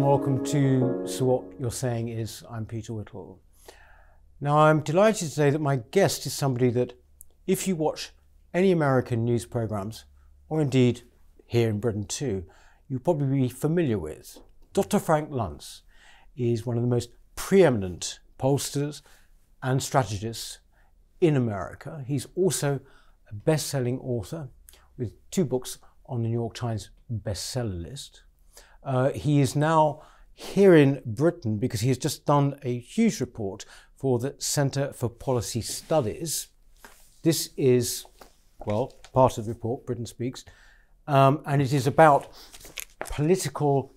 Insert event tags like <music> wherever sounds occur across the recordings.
And welcome to So What You're Saying Is. I'm Peter Whittle. Now, I'm delighted to say that my guest is somebody that, if you watch any American news programs, or indeed here in Britain too, you'll probably be familiar with. Dr. Frank Luntz is one of the most preeminent pollsters and strategists in America. He's also a best selling author with two books on the New York Times bestseller list. Uh, he is now here in Britain because he has just done a huge report for the Centre for Policy Studies. This is, well, part of the report, Britain Speaks, um, and it is about political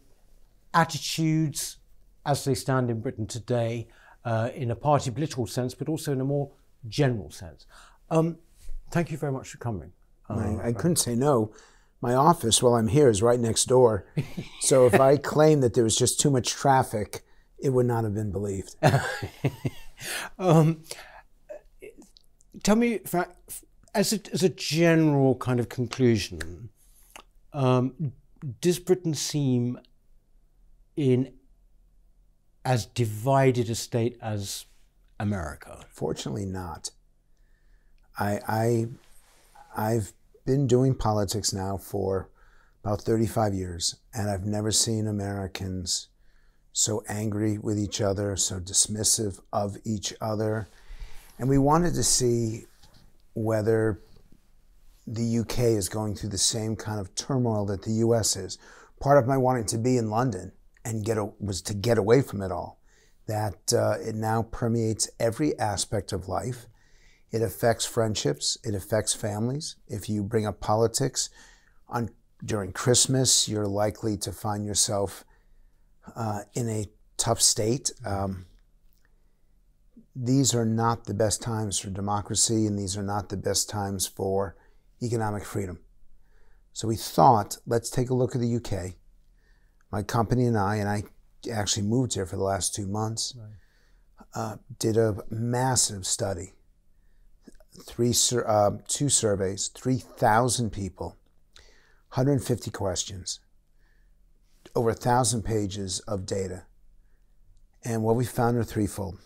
attitudes as they stand in Britain today uh, in a party political sense, but also in a more general sense. Um, thank you very much for coming. Uh, I, I couldn't say no. My office, while I'm here, is right next door. <laughs> so if I claim that there was just too much traffic, it would not have been believed. <laughs> um, tell me, as a, as a general kind of conclusion, um, does Britain seem in as divided a state as America? Fortunately, not. I, I I've been doing politics now for about 35 years, and I've never seen Americans so angry with each other, so dismissive of each other. And we wanted to see whether the UK is going through the same kind of turmoil that the US is. Part of my wanting to be in London and get a, was to get away from it all. That uh, it now permeates every aspect of life. It affects friendships. It affects families. If you bring up politics on during Christmas, you're likely to find yourself uh, in a tough state. Um, these are not the best times for democracy, and these are not the best times for economic freedom. So we thought, let's take a look at the UK. My company and I, and I actually moved here for the last two months, right. uh, did a massive study three uh, two surveys, 3,000 people, 150 questions, over a thousand pages of data. And what we found are threefold.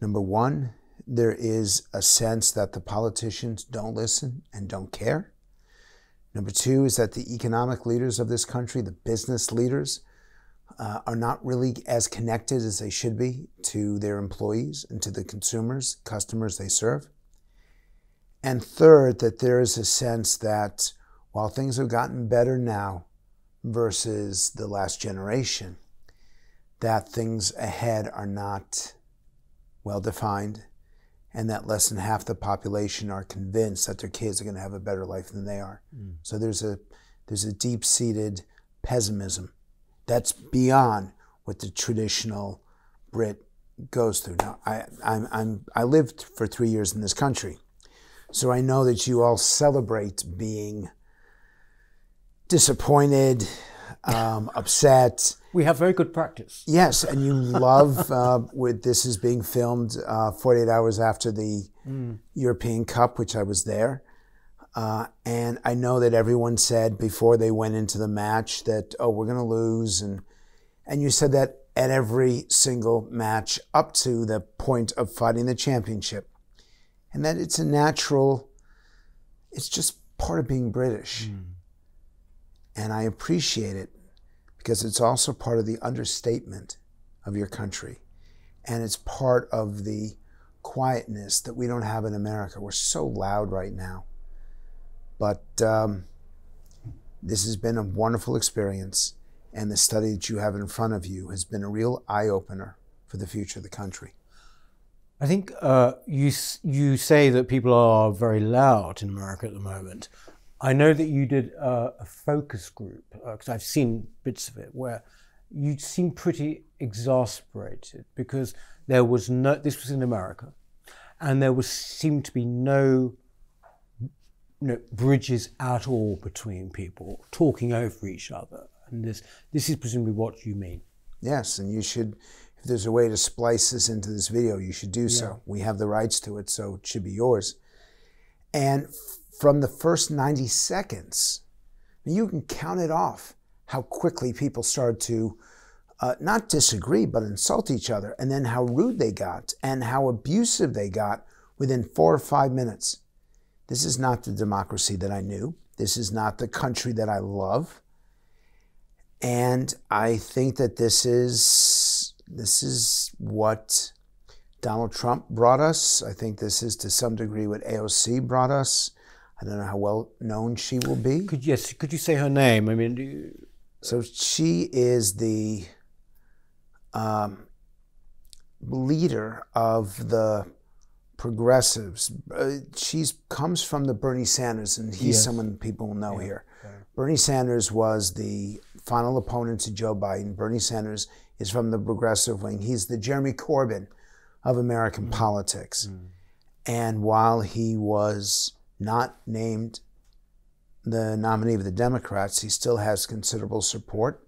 Number one, there is a sense that the politicians don't listen and don't care. Number two is that the economic leaders of this country, the business leaders, uh, are not really as connected as they should be to their employees and to the consumers, customers they serve. And third, that there is a sense that while things have gotten better now versus the last generation, that things ahead are not well defined and that less than half the population are convinced that their kids are going to have a better life than they are. Mm. So there's a there's a deep-seated pessimism that's beyond what the traditional Brit goes through. Now, I, I'm, I'm, I lived for three years in this country, so I know that you all celebrate being disappointed, um, <laughs> upset. We have very good practice. Yes, and you <laughs> love uh, with this is being filmed uh, 48 hours after the mm. European Cup, which I was there. Uh, and I know that everyone said before they went into the match that, oh, we're going to lose. And, and you said that at every single match up to the point of fighting the championship. And that it's a natural, it's just part of being British. Mm. And I appreciate it because it's also part of the understatement of your country. And it's part of the quietness that we don't have in America. We're so loud right now. But um, this has been a wonderful experience, and the study that you have in front of you has been a real eye opener for the future of the country. I think uh, you you say that people are very loud in America at the moment. I know that you did uh, a focus group because uh, I've seen bits of it where you seem pretty exasperated because there was no. This was in America, and there was seemed to be no you know, bridges at all between people, talking over each other. And this, this is presumably what you mean. Yes, and you should, if there's a way to splice this into this video, you should do yeah. so. We have the rights to it, so it should be yours. And from the first 90 seconds, you can count it off how quickly people started to uh, not disagree, but insult each other, and then how rude they got and how abusive they got within four or five minutes. This is not the democracy that I knew. This is not the country that I love. And I think that this is this is what Donald Trump brought us. I think this is to some degree what AOC brought us. I don't know how well known she will be. Could yes, could you say her name? I mean, you... so she is the um, leader of the progressives. Uh, she comes from the Bernie Sanders, and he's yes. someone people know yeah. here. Bernie Sanders was the final opponent to Joe Biden. Bernie Sanders is from the progressive wing. He's the Jeremy Corbyn of American mm. politics. Mm. And while he was not named the nominee of the Democrats, he still has considerable support.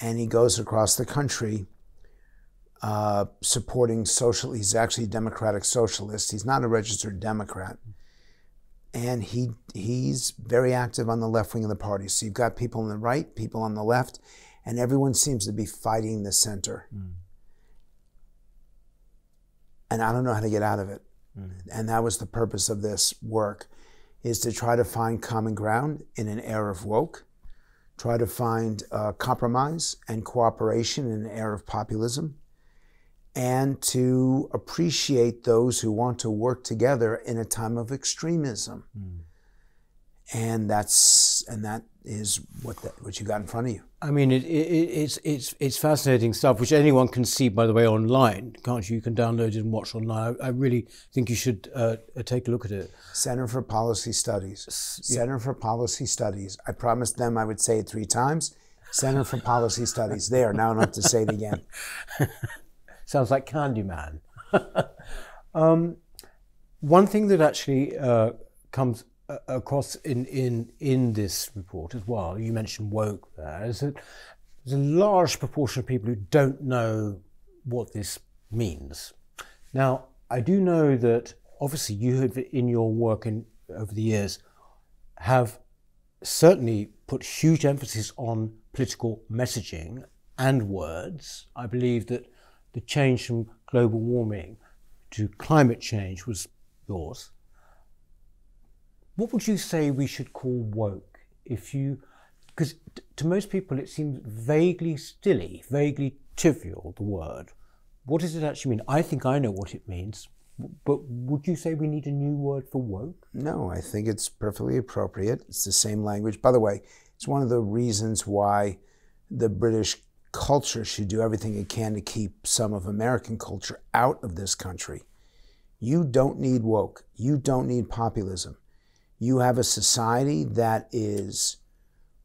And he goes across the country uh, supporting social. He's actually a democratic socialist. He's not a registered Democrat. And he he's very active on the left wing of the party. So you've got people on the right, people on the left, and everyone seems to be fighting the center. Mm. And I don't know how to get out of it. Mm. And that was the purpose of this work, is to try to find common ground in an era of woke, try to find uh, compromise and cooperation in an era of populism, and to appreciate those who want to work together in a time of extremism. Mm. And that's and that is what the, what you got in front of you. I mean, it, it, it's it's it's fascinating stuff, which anyone can see, by the way, online, can't you? You can download it and watch online. I, I really think you should uh, take a look at it. Center for Policy Studies. Yeah. Center for Policy Studies. I promised them I would say it three times. Center for Policy Studies. There. Now I don't have to say it again. <laughs> Sounds like Candyman. <laughs> um, one thing that actually uh, comes across in, in, in this report as well, you mentioned woke there, is that there's a large proportion of people who don't know what this means. Now, I do know that obviously you have, in your work in, over the years, have certainly put huge emphasis on political messaging and words. I believe that the change from global warming to climate change was yours. What would you say we should call woke? If you, because to most people it seems vaguely stilly, vaguely trivial, the word. What does it actually mean? I think I know what it means, but would you say we need a new word for woke? No, I think it's perfectly appropriate. It's the same language. By the way, it's one of the reasons why the British culture should do everything it can to keep some of American culture out of this country. You don't need woke. You don't need populism. You have a society that is,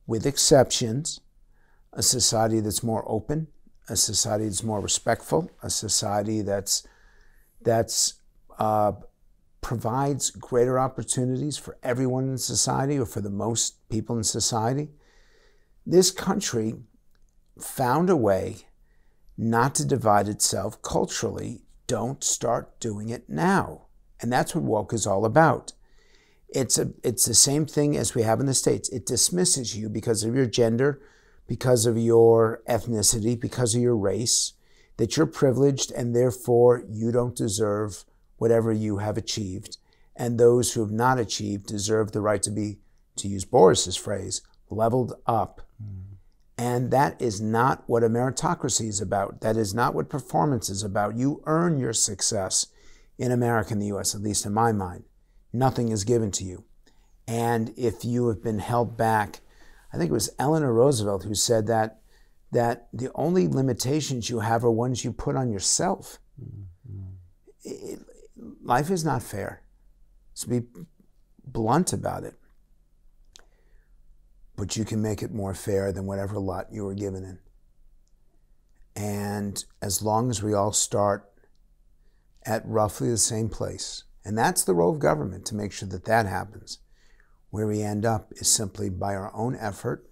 with exceptions, a society that's more open, a society that's more respectful, a society that's that's uh, provides greater opportunities for everyone in society or for the most people in society. This country found a way not to divide itself culturally, don't start doing it now. And that's what woke is all about. It's, a, it's the same thing as we have in the States. It dismisses you because of your gender, because of your ethnicity, because of your race, that you're privileged and therefore you don't deserve whatever you have achieved. And those who have not achieved deserve the right to be, to use Boris's phrase, leveled up. Mm. And that is not what a meritocracy is about. That is not what performance is about. You earn your success in America and the US, at least in my mind. Nothing is given to you. And if you have been held back, I think it was Eleanor Roosevelt who said that that the only limitations you have are ones you put on yourself. Mm-hmm. It, life is not fair. To be blunt about it but you can make it more fair than whatever lot you were given in. And as long as we all start at roughly the same place, and that's the role of government to make sure that that happens, where we end up is simply by our own effort,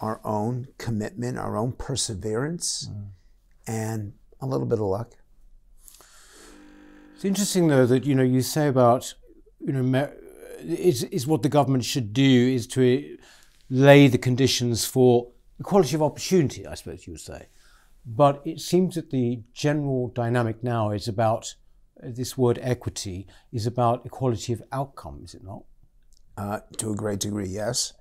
our own commitment, our own perseverance, mm. and a little bit of luck. It's interesting, though, that you know you say about you know is is what the government should do is to lay the conditions for equality of opportunity, I suppose you would say. But it seems that the general dynamic now is about this word equity is about equality of outcome, is it not? Uh, to a great degree, yes.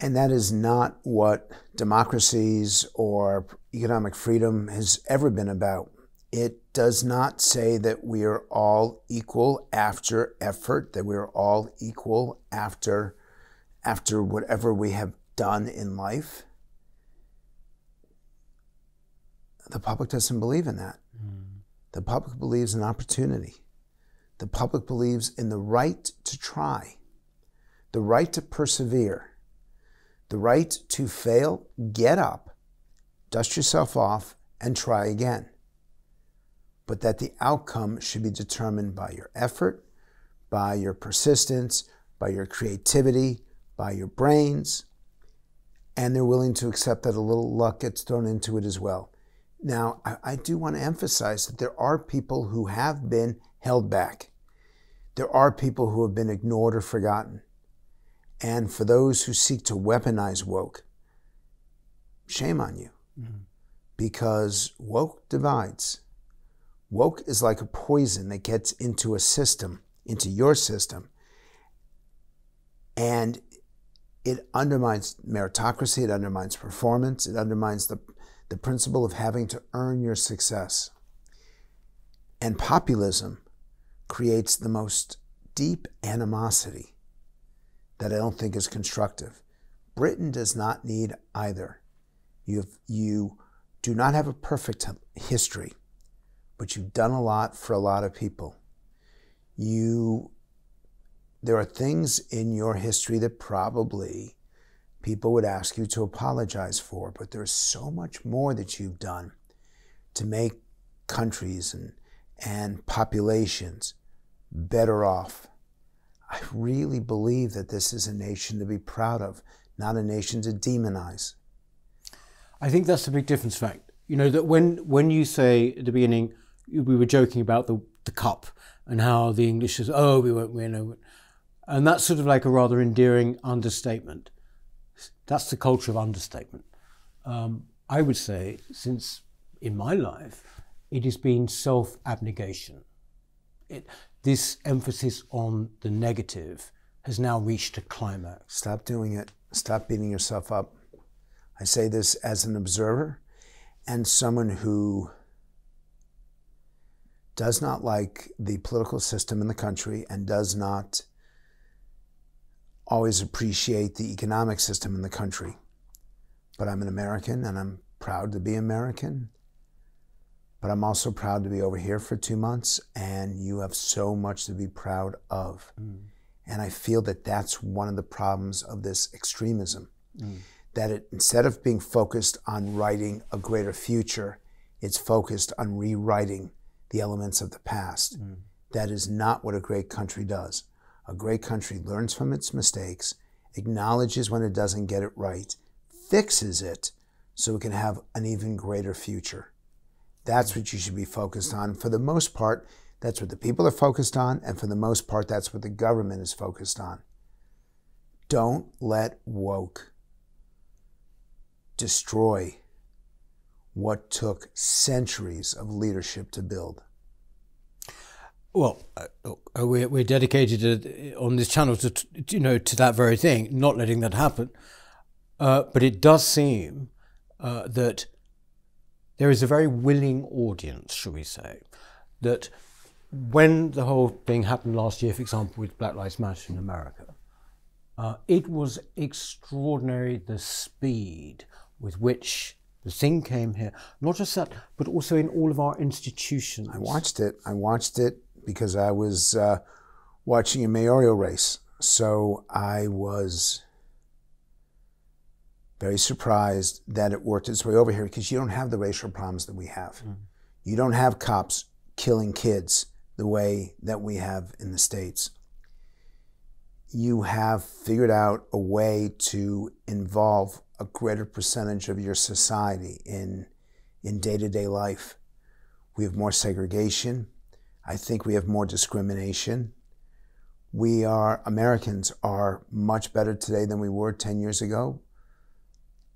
And that is not what democracies or economic freedom has ever been about. It does not say that we are all equal after effort, that we are all equal after, after whatever we have done in life. The public doesn't believe in that. Mm. The public believes in opportunity. The public believes in the right to try, the right to persevere, the right to fail, get up, dust yourself off, and try again. But that the outcome should be determined by your effort, by your persistence, by your creativity, by your brains, and they're willing to accept that a little luck gets thrown into it as well. Now, I, I do want to emphasize that there are people who have been held back. There are people who have been ignored or forgotten. And for those who seek to weaponize woke, shame on you. Mm-hmm. Because woke divides. Woke is like a poison that gets into a system, into your system, and it undermines meritocracy, it undermines performance, it undermines the, the principle of having to earn your success. And populism creates the most deep animosity that I don't think is constructive. Britain does not need either. You, have, you do not have a perfect history, but you've done a lot for a lot of people. You, there are things in your history that probably people would ask you to apologize for, but there's so much more that you've done to make countries and, and populations better off I really believe that this is a nation to be proud of, not a nation to demonize. I think that's a big difference, fact. You know, that when, when you say at the beginning, we were joking about the, the cup and how the English says, oh, we won't win. And that's sort of like a rather endearing understatement. That's the culture of understatement. Um, I would say, since in my life, it has been self abnegation. This emphasis on the negative has now reached a climax. Stop doing it. Stop beating yourself up. I say this as an observer and someone who does not like the political system in the country and does not always appreciate the economic system in the country. But I'm an American and I'm proud to be American. But I'm also proud to be over here for two months, and you have so much to be proud of. Mm. And I feel that that's one of the problems of this extremism. Mm. That it, instead of being focused on writing a greater future, it's focused on rewriting the elements of the past. Mm. That is not what a great country does. A great country learns from its mistakes, acknowledges when it doesn't get it right, fixes it so it can have an even greater future. That's what you should be focused on. For the most part, that's what the people are focused on, and for the most part, that's what the government is focused on. Don't let woke destroy what took centuries of leadership to build. Well, uh, we're, we're dedicated uh, on this channel to you know to that very thing, not letting that happen. Uh, but it does seem uh, that there is a very willing audience, shall we say, that when the whole thing happened last year, for example, with Black Lives Matter in America, uh, it was extraordinary the speed with which the thing came here. Not just that, but also in all of our institutions. I watched it. I watched it because I was uh, watching a mayoral race. So I was very surprised that it worked its way over here because you don't have the racial problems that we have. Mm. You don't have cops killing kids the way that we have in the States. You have figured out a way to involve a greater percentage of your society in, in day-to-day life. We have more segregation. I think we have more discrimination. We are, Americans are much better today than we were 10 years ago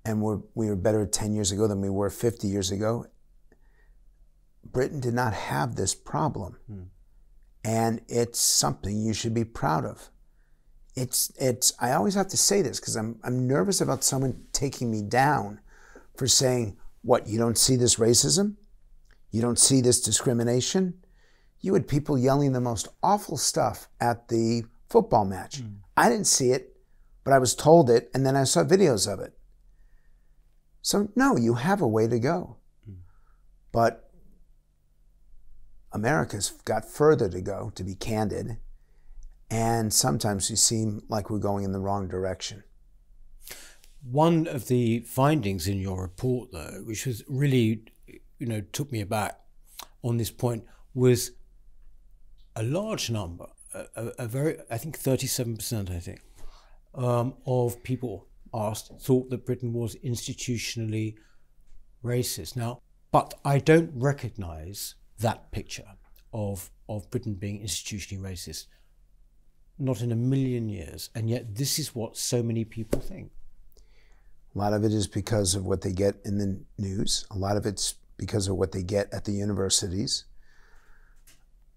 and we're, we were better 10 years ago than we were 50 years ago. Britain did not have this problem. Hmm. And it's something you should be proud of. It's, it's, I always have to say this because I'm, I'm nervous about someone taking me down for saying, what, you don't see this racism? You don't see this discrimination? You had people yelling the most awful stuff at the football match. Mm. I didn't see it, but I was told it, and then I saw videos of it. So, no, you have a way to go. Mm. But America's got further to go, to be candid. And sometimes we seem like we're going in the wrong direction. One of the findings in your report, though, which was really, you know, took me aback on this point, was a large number, a, a very, I think 37%, I think, um, of people asked thought that Britain was institutionally racist. Now, but I don't recognize that picture of, of Britain being institutionally racist. Not in a million years. And yet, this is what so many people think. A lot of it is because of what they get in the news. A lot of it's because of what they get at the universities.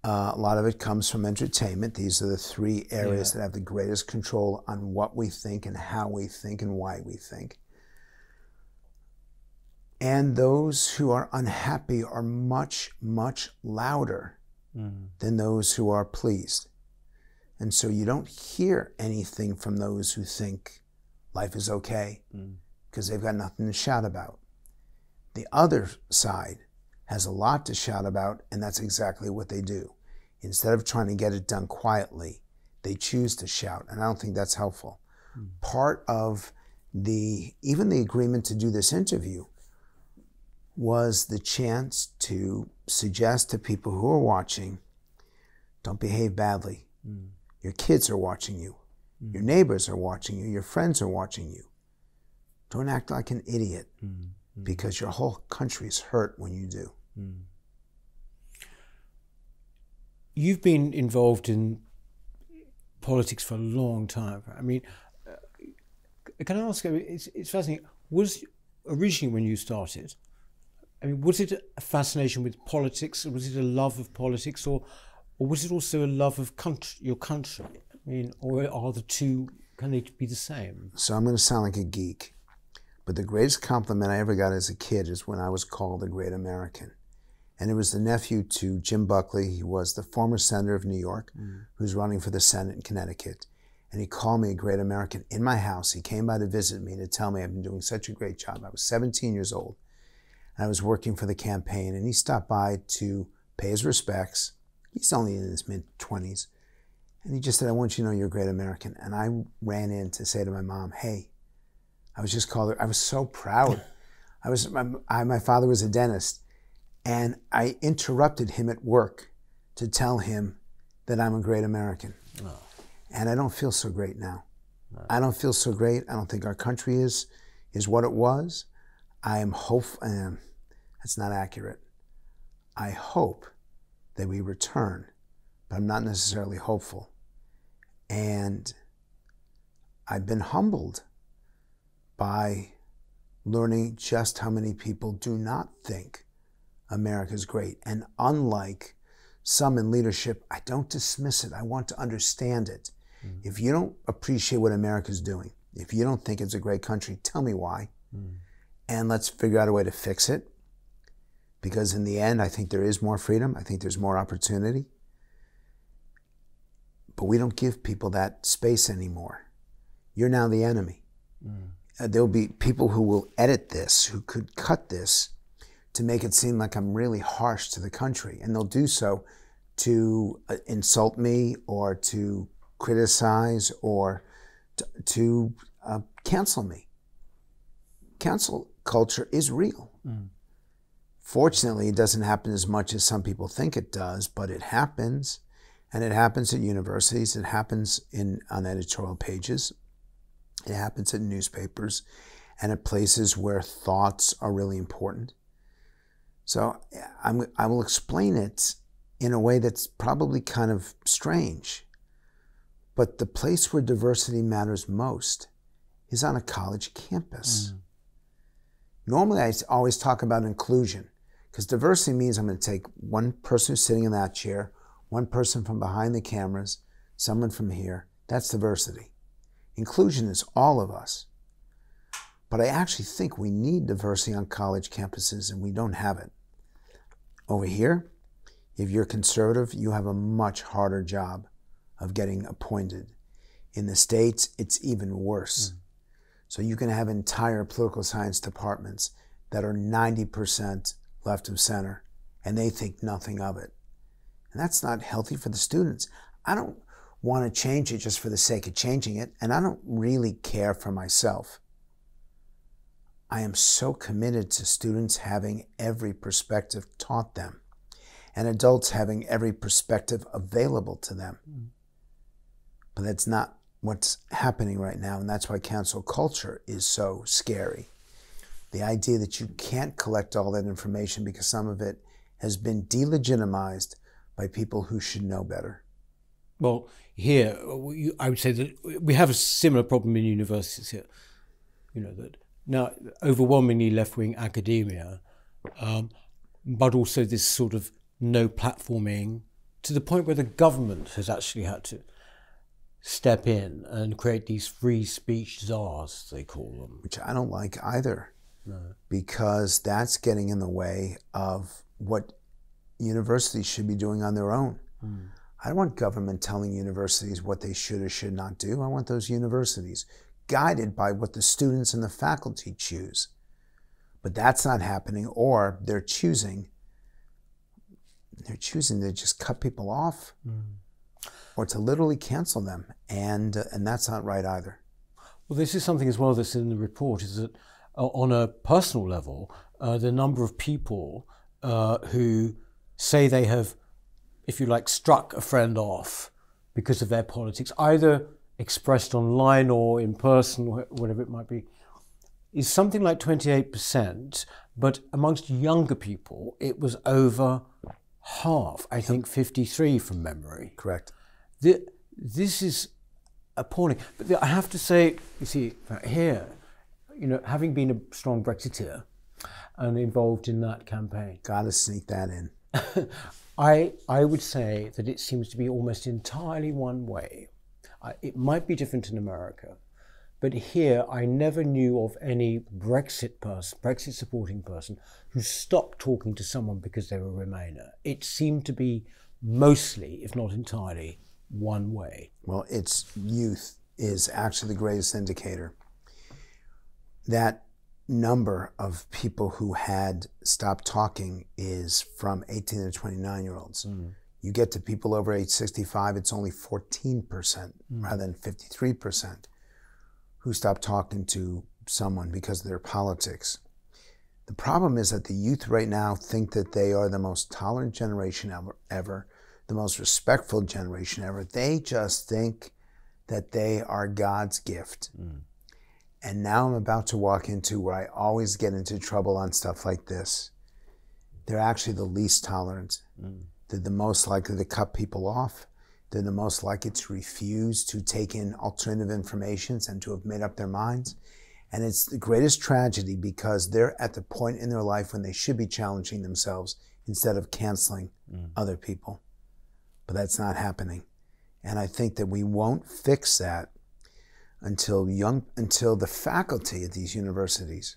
Uh, a lot of it comes from entertainment. These are the three areas yeah. that have the greatest control on what we think and how we think and why we think. And those who are unhappy are much, much louder mm. than those who are pleased. And so you don't hear anything from those who think life is okay because mm. they've got nothing to shout about. The other side has a lot to shout about, and that's exactly what they do. Instead of trying to get it done quietly, they choose to shout, and I don't think that's helpful. Mm. Part of the even the agreement to do this interview was the chance to suggest to people who are watching, don't behave badly. Mm. Your kids are watching you. Mm. Your neighbors are watching you. Your friends are watching you. Don't act like an idiot. Mm because your whole country is hurt when you do. You've been involved in politics for a long time. I mean, uh, can I ask? It's, it's fascinating. Was originally when you started, I mean, was it a fascination with politics? Was it a love of politics, or, or was it also a love of country, your country? I mean, or are the two can they be the same? So I'm going to sound like a geek. But the greatest compliment I ever got as a kid is when I was called a great American. And it was the nephew to Jim Buckley. He was the former senator of New York, mm. who's running for the Senate in Connecticut. And he called me a great American in my house. He came by to visit me to tell me I've been doing such a great job. I was 17 years old. And I was working for the campaign. And he stopped by to pay his respects. He's only in his mid 20s. And he just said, I want you to know you're a great American. And I ran in to say to my mom, hey, I was just called. I was so proud. <laughs> I was. My, I, my father was a dentist, and I interrupted him at work to tell him that I'm a great American. Oh. And I don't feel so great now. No. I don't feel so great. I don't think our country is is what it was. I am hopeful. Um, that's not accurate. I hope that we return, but I'm not necessarily hopeful. And I've been humbled by learning just how many people do not think America's great. And unlike some in leadership, I don't dismiss it. I want to understand it. Mm. If you don't appreciate what America's doing, if you don't think it's a great country, tell me why. Mm. And let's figure out a way to fix it. Because in the end, I think there is more freedom. I think there's more opportunity. But we don't give people that space anymore. You're now the enemy. Mm uh, there'll be people who will edit this, who could cut this to make it seem like I'm really harsh to the country. And they'll do so to uh, insult me or to criticize or to, to uh, cancel me. Cancel culture is real. Mm. Fortunately, it doesn't happen as much as some people think it does, but it happens. And it happens at universities, it happens in, on editorial pages, it happens in newspapers and at places where thoughts are really important. So I'm, I will explain it in a way that's probably kind of strange. But the place where diversity matters most is on a college campus. Mm. Normally, I always talk about inclusion because diversity means I'm going to take one person who's sitting in that chair, one person from behind the cameras, someone from here. That's diversity. Inclusion is all of us. But I actually think we need diversity on college campuses, and we don't have it. Over here, if you're conservative, you have a much harder job of getting appointed. In the States, it's even worse. Mm. So you can have entire political science departments that are 90% left of center, and they think nothing of it. And that's not healthy for the students. I don't want to change it just for the sake of changing it, and I don't really care for myself. I am so committed to students having every perspective taught them and adults having every perspective available to them. Mm. But that's not what's happening right now, and that's why cancel culture is so scary. The idea that you can't collect all that information because some of it has been delegitimized by people who should know better. Well, here, I would say that we have a similar problem in universities here. You know, that now overwhelmingly left wing academia, um, but also this sort of no platforming to the point where the government has actually had to step in and create these free speech czars, they call them. Which I don't like either. No. Because that's getting in the way of what universities should be doing on their own. Mm. I don't want government telling universities what they should or should not do. I want those universities guided by what the students and the faculty choose. But that's not happening, or they're choosing they're choosing to just cut people off mm. or to literally cancel them. And, uh, and that's not right either. Well, this is something as well that's in the report is that uh, on a personal level, uh, the number of people uh, who say they have, if you like, struck a friend off because of their politics, either expressed online or in person, whatever it might be, is something like 28%. But amongst younger people, it was over half, I think 53 from memory. Correct. The, this is appalling. But the, I have to say, you see, here, you know, having been a strong Brexiteer and involved in that campaign. Gotta sneak that in. <laughs> I, I would say that it seems to be almost entirely one way. I, it might be different in America, but here, I never knew of any Brexit person, Brexit supporting person, who stopped talking to someone because they were a Remainer. It seemed to be mostly, if not entirely, one way. Well, its youth is actually the greatest indicator. That number of people who had stopped talking is from 18 to 29 year olds. Mm. You get to people over age 65, it's only 14% mm. rather than 53% who stop talking to someone because of their politics. The problem is that the youth right now think that they are the most tolerant generation ever, ever, the most respectful generation ever. They just think that they are God's gift. Mm. And now I'm about to walk into where I always get into trouble on stuff like this. They're actually the least tolerant. Mm. They're the most likely to cut people off they're the most likely to refuse to take in alternative informations and to have made up their minds. And it's the greatest tragedy because they're at the point in their life when they should be challenging themselves instead of canceling mm. other people. But that's not happening. And I think that we won't fix that until young until the faculty at these universities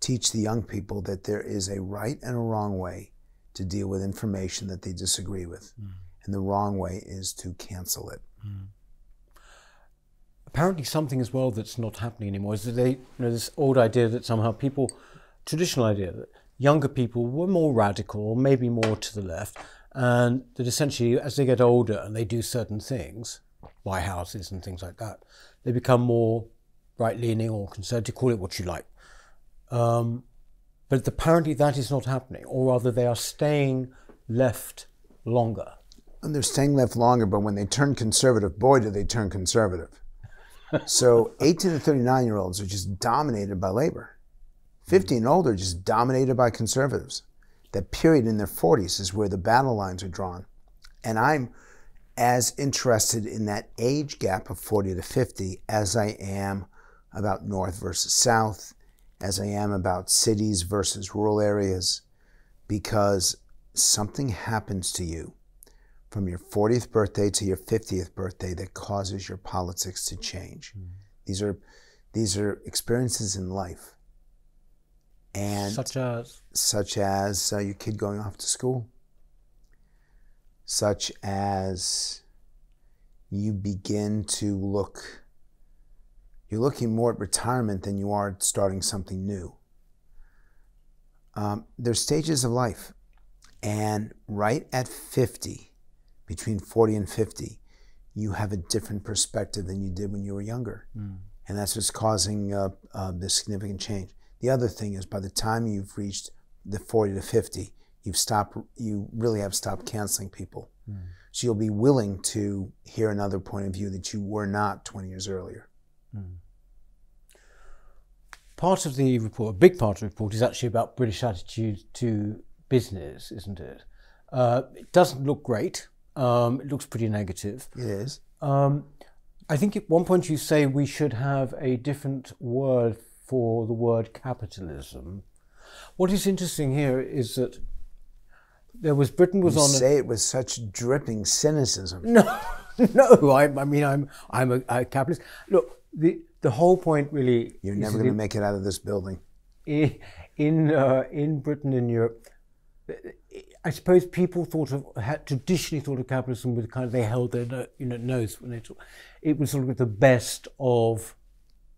teach the young people that there is a right and a wrong way to deal with information that they disagree with. Mm and the wrong way is to cancel it. Mm. Apparently, something as well that's not happening anymore is that they, you know, this old idea that somehow people, traditional idea that younger people were more radical or maybe more to the left, and that essentially as they get older and they do certain things, buy houses and things like that, they become more right leaning or conservative, call it what you like. Um, but apparently that is not happening, or rather, they are staying left longer and they're staying left longer, but when they turn conservative, boy, do they turn conservative. <laughs> so 18 to 39 year olds are just dominated by labor. 50 and older just dominated by conservatives. That period in their 40s is where the battle lines are drawn. And I'm as interested in that age gap of 40 to 50 as I am about North versus South as I am about cities versus rural areas because something happens to you from your 40th birthday to your 50th birthday that causes your politics to change. Mm. These are these are experiences in life. And such as such as uh, your kid going off to school. Such as you begin to look you're looking more at retirement than you are at starting something new. Um, there's stages of life. And right at 50, between 40 and 50, you have a different perspective than you did when you were younger. Mm. And that's what's causing uh, uh, this significant change. The other thing is by the time you've reached the 40 to 50, you've stopped, you really have stopped canceling people. Mm. So you'll be willing to hear another point of view that you were not 20 years earlier. Part of the report, a big part of the report, is actually about British attitude to business, isn't it? Uh, it doesn't look great. Um, it looks pretty negative. It is. Um, I think at one point you say we should have a different word for the word capitalism. What is interesting here is that there was Britain was you on. Say a, it with such dripping cynicism. No, <laughs> no. I, I mean, I'm I'm a, a, capitalist. Look, the the whole point really. You're never going to make it out of this building. In in, uh, in Britain and Europe, I suppose people thought of had traditionally thought of capitalism with kind of they held their you know nose when they talk. It was sort of the best of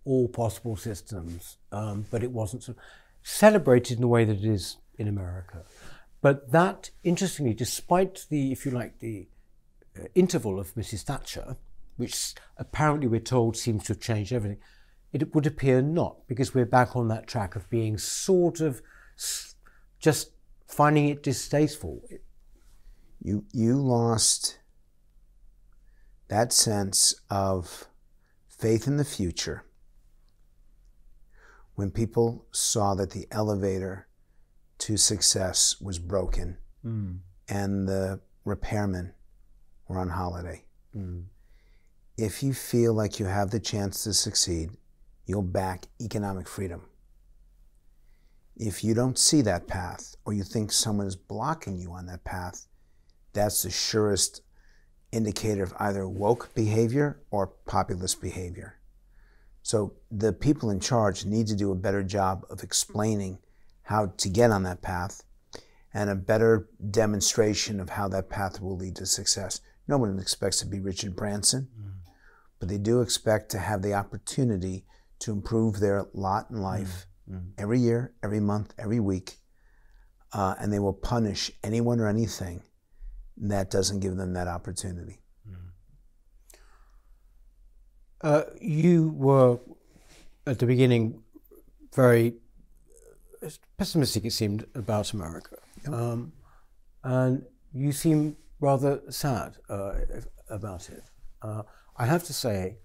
all possible systems, um, but it wasn't sort of celebrated in the way that it is in America. But that, interestingly, despite the, if you like, the uh, interval of Mrs. Thatcher, which apparently we're told seems to have changed everything, it would appear not, because we're back on that track of being sort of just finding it distasteful. You, you lost that sense of faith in the future when people saw that the elevator to success was broken mm. and the repairmen were on holiday. Mm. If you feel like you have the chance to succeed, you'll back economic freedom. If you don't see that path or you think someone is blocking you on that path, that's the surest indicator of either woke behavior or populist behavior. So the people in charge need to do a better job of explaining how to get on that path and a better demonstration of how that path will lead to success. No one expects to be Richard Branson, mm. But they do expect to have the opportunity to improve their lot in life mm. every year, every month, every week, uh, and they will punish anyone or anything that doesn't give them that opportunity. Mm. Uh, you were at the beginning very pessimistic, it seemed, about America. Yep. Um, and you seem rather sad uh, about it. I have to say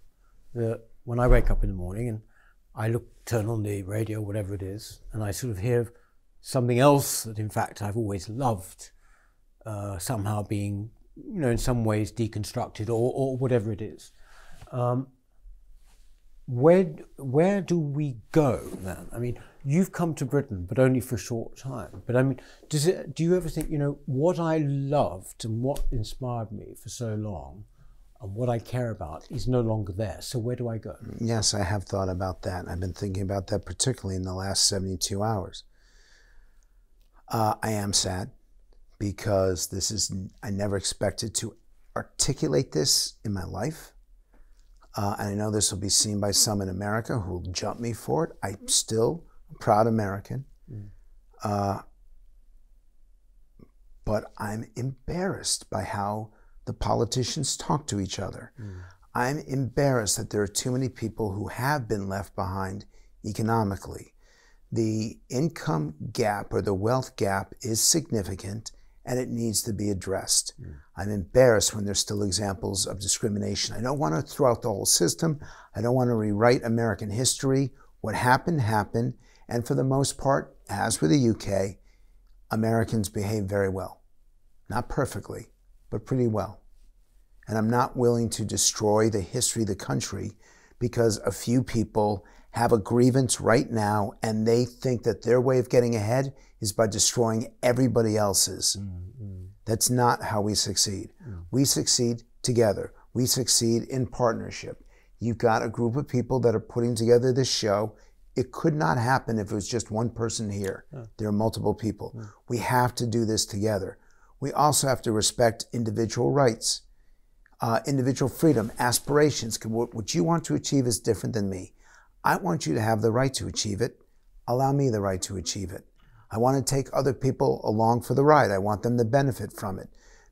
that when I wake up in the morning and I look, turn on the radio, whatever it is, and I sort of hear something else that, in fact, I've always loved, uh, somehow being, you know, in some ways deconstructed or, or whatever it is. Um, where where do we go then? I mean, you've come to Britain, but only for a short time. But I mean, does it? Do you ever think, you know, what I loved and what inspired me for so long? And what I care about is no longer there. So where do I go? Yes, I have thought about that. I've been thinking about that particularly in the last 72 hours. Uh, I am sad because this is, I never expected to articulate this in my life. Uh, and I know this will be seen by some in America who will jump me for it. I'm still a proud American. Mm. Uh, but I'm embarrassed by how the politicians talk to each other. Mm. I'm embarrassed that there are too many people who have been left behind economically. The income gap or the wealth gap is significant and it needs to be addressed. Mm. I'm embarrassed when there's still examples of discrimination. I don't want to throw out the whole system. I don't want to rewrite American history. What happened, happened. And for the most part, as with the UK, Americans behave very well. Not perfectly, but pretty well. And I'm not willing to destroy the history of the country because a few people have a grievance right now and they think that their way of getting ahead is by destroying everybody else's. Mm-hmm. That's not how we succeed. Mm. We succeed together. We succeed in partnership. You've got a group of people that are putting together this show. It could not happen if it was just one person here. Yeah. There are multiple people. Yeah. We have to do this together. We also have to respect individual rights, uh, individual freedom, aspirations. What, what you want to achieve is different than me. I want you to have the right to achieve it. Allow me the right to achieve it. I want to take other people along for the ride. I want them to benefit from it.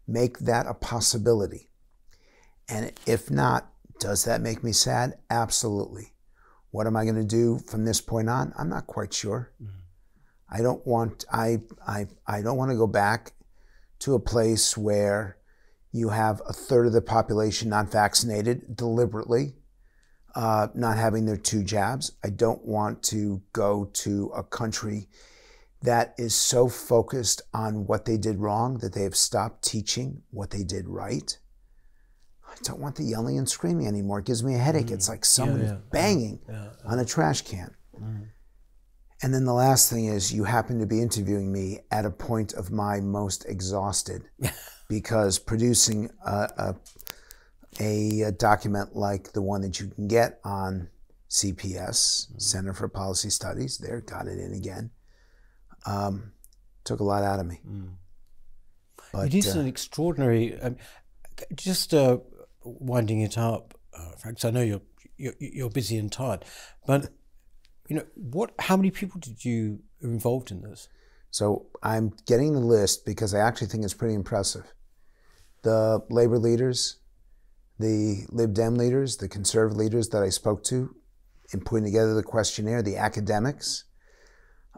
Make that a possibility. And if not, does that make me sad? Absolutely. What am I going to do from this point on? I'm not quite sure. Mm-hmm. I don't want I, I I don't want to go back to a place where you have a third of the population not vaccinated deliberately uh, not having their two jabs. I don't want to go to a country that is so focused on what they did wrong that they have stopped teaching what they did right. I don't want the yelling and screaming anymore. It gives me a headache. Mm. It's like someone yeah, yeah. banging yeah, on a trash can. Mm. And then the last thing is you happen to be interviewing me at a point of my most exhausted because producing a, a a, document like the one that you can get on CPS, mm-hmm. Center for Policy Studies, there, got it in again, um, took a lot out of me. Mm. But, it is uh, an extraordinary, um, just uh, winding it up, uh, Frank, I know you're, you're, you're busy and tired, but you know, what? How many people did you involved in this? So I'm getting the list because I actually think it's pretty impressive. The labor leaders, the Lib Dem leaders, the conservative leaders that I spoke to in putting together the questionnaire, the academics,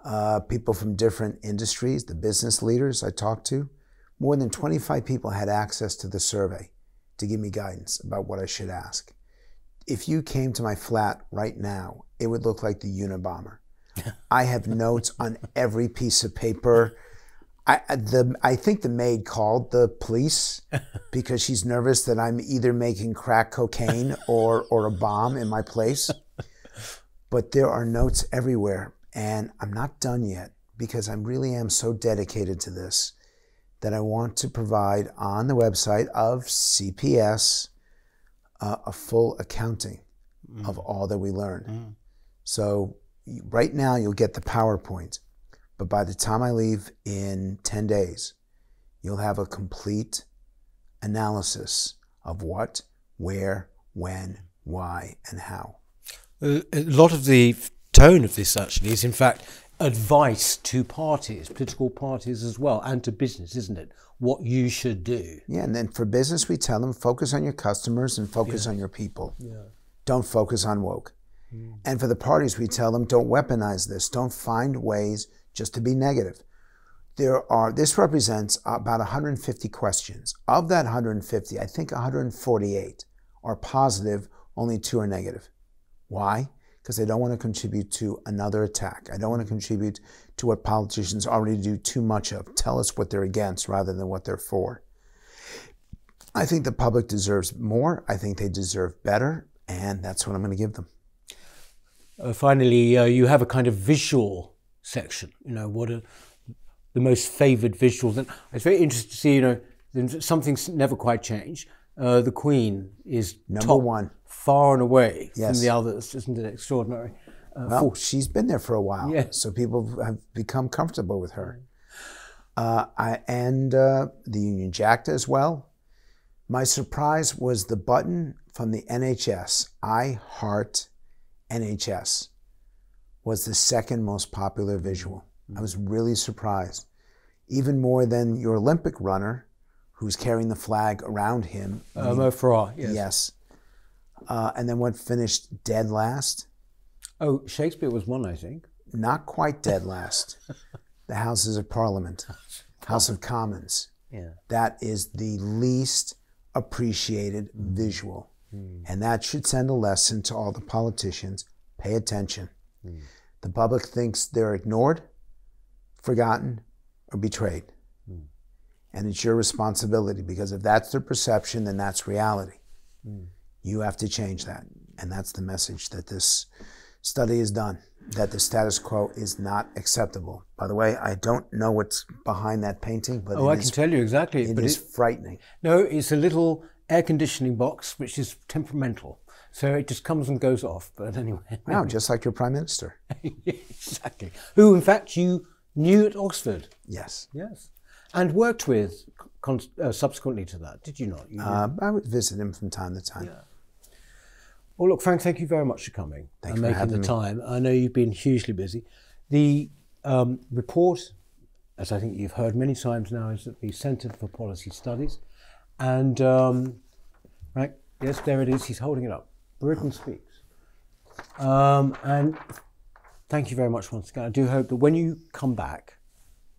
uh, people from different industries, the business leaders I talked to. More than 25 people had access to the survey to give me guidance about what I should ask. If you came to my flat right now, it would look like the Unabomber. <laughs> I have notes on every piece of paper. I the I think the maid called the police <laughs> because she's nervous that I'm either making crack cocaine or or a bomb in my place. But there are notes everywhere, and I'm not done yet because I really am so dedicated to this that I want to provide on the website of CPS uh, a full accounting mm. of all that we learned. Mm. So right now you'll get the PowerPoint but by the time I leave in 10 days, you'll have a complete analysis of what, where, when, why, and how. A lot of the tone of this actually is, in fact, advice to parties, political parties as well, and to business, isn't it? What you should do. Yeah, and then for business, we tell them focus on your customers and focus yeah. on your people. Yeah. Don't focus on woke. Mm. And for the parties, we tell them don't weaponize this. Don't find ways just to be negative. There are, this represents about 150 questions. Of that 150, I think 148 are positive, only two are negative. Why? Because they don't want to contribute to another attack. I don't want to contribute to what politicians already do too much of. Tell us what they're against rather than what they're for. I think the public deserves more. I think they deserve better, and that's what I'm going to give them. Uh, finally, uh, you have a kind of visual section. You know, what are the most favoured visuals? And it's very interesting to see, you know, something's never quite changed. Uh, the Queen is number one, far and away yes. from the others. Isn't it extraordinary? Uh, well, she's been there for a while, yeah. so people have become comfortable with her. Uh, I, and uh, the Union Jack as well. My surprise was the button from the NHS, I Heart NHS was the second most popular visual. I was really surprised. Even more than your Olympic runner, who's carrying the flag around him. Uh, Mo Farah, yes. Yes. Uh, and then what finished dead last? Oh, Shakespeare was one, I think. Not quite dead last. <laughs> the Houses of Parliament, House of Commons. Yeah. That is the least appreciated visual. Mm. And that should send a lesson to all the politicians. Pay attention. Mm. The public thinks they're ignored, forgotten, or betrayed. And it's your responsibility because if that's their perception, then that's reality. Mm. You have to change that. And that's the message that this study has done that the status quo is not acceptable. By the way, I don't know what's behind that painting, but Oh, I can tell you exactly. it but is it, frightening. no, it's a little air conditioning box which is temperamental. So it just comes and goes off. But anyway. Wow, just like your prime minister. <laughs> exactly. Who, in fact, you knew at Oxford. Yes. Yes. And worked with uh, subsequently to that, did you not? You. Uh, I would visit him from time to time. Well, look, Frank, thank you very much for coming Thanks and for making the me. time. I know you've been hugely busy. The um, report, as I think you've heard many times now, is at the Centre for Policy Studies. And, um, right, yes, there it is. He's holding it up. Britain Speaks. Um, and thank you very much once again. I do hope that when you come back,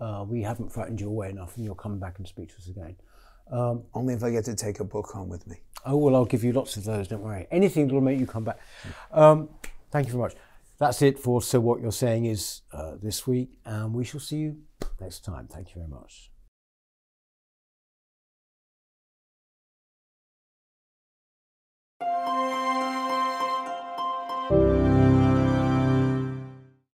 uh, we haven't frightened you away enough, and you'll come back and speak to us again. Um, Only if I get to take a book home with me. Oh, well, I'll give you lots of those, don't worry. Anything that'll make you come back. Um, thank you very much. That's it for So What You're Saying Is uh, this week, and we shall see you next time. Thank you very much.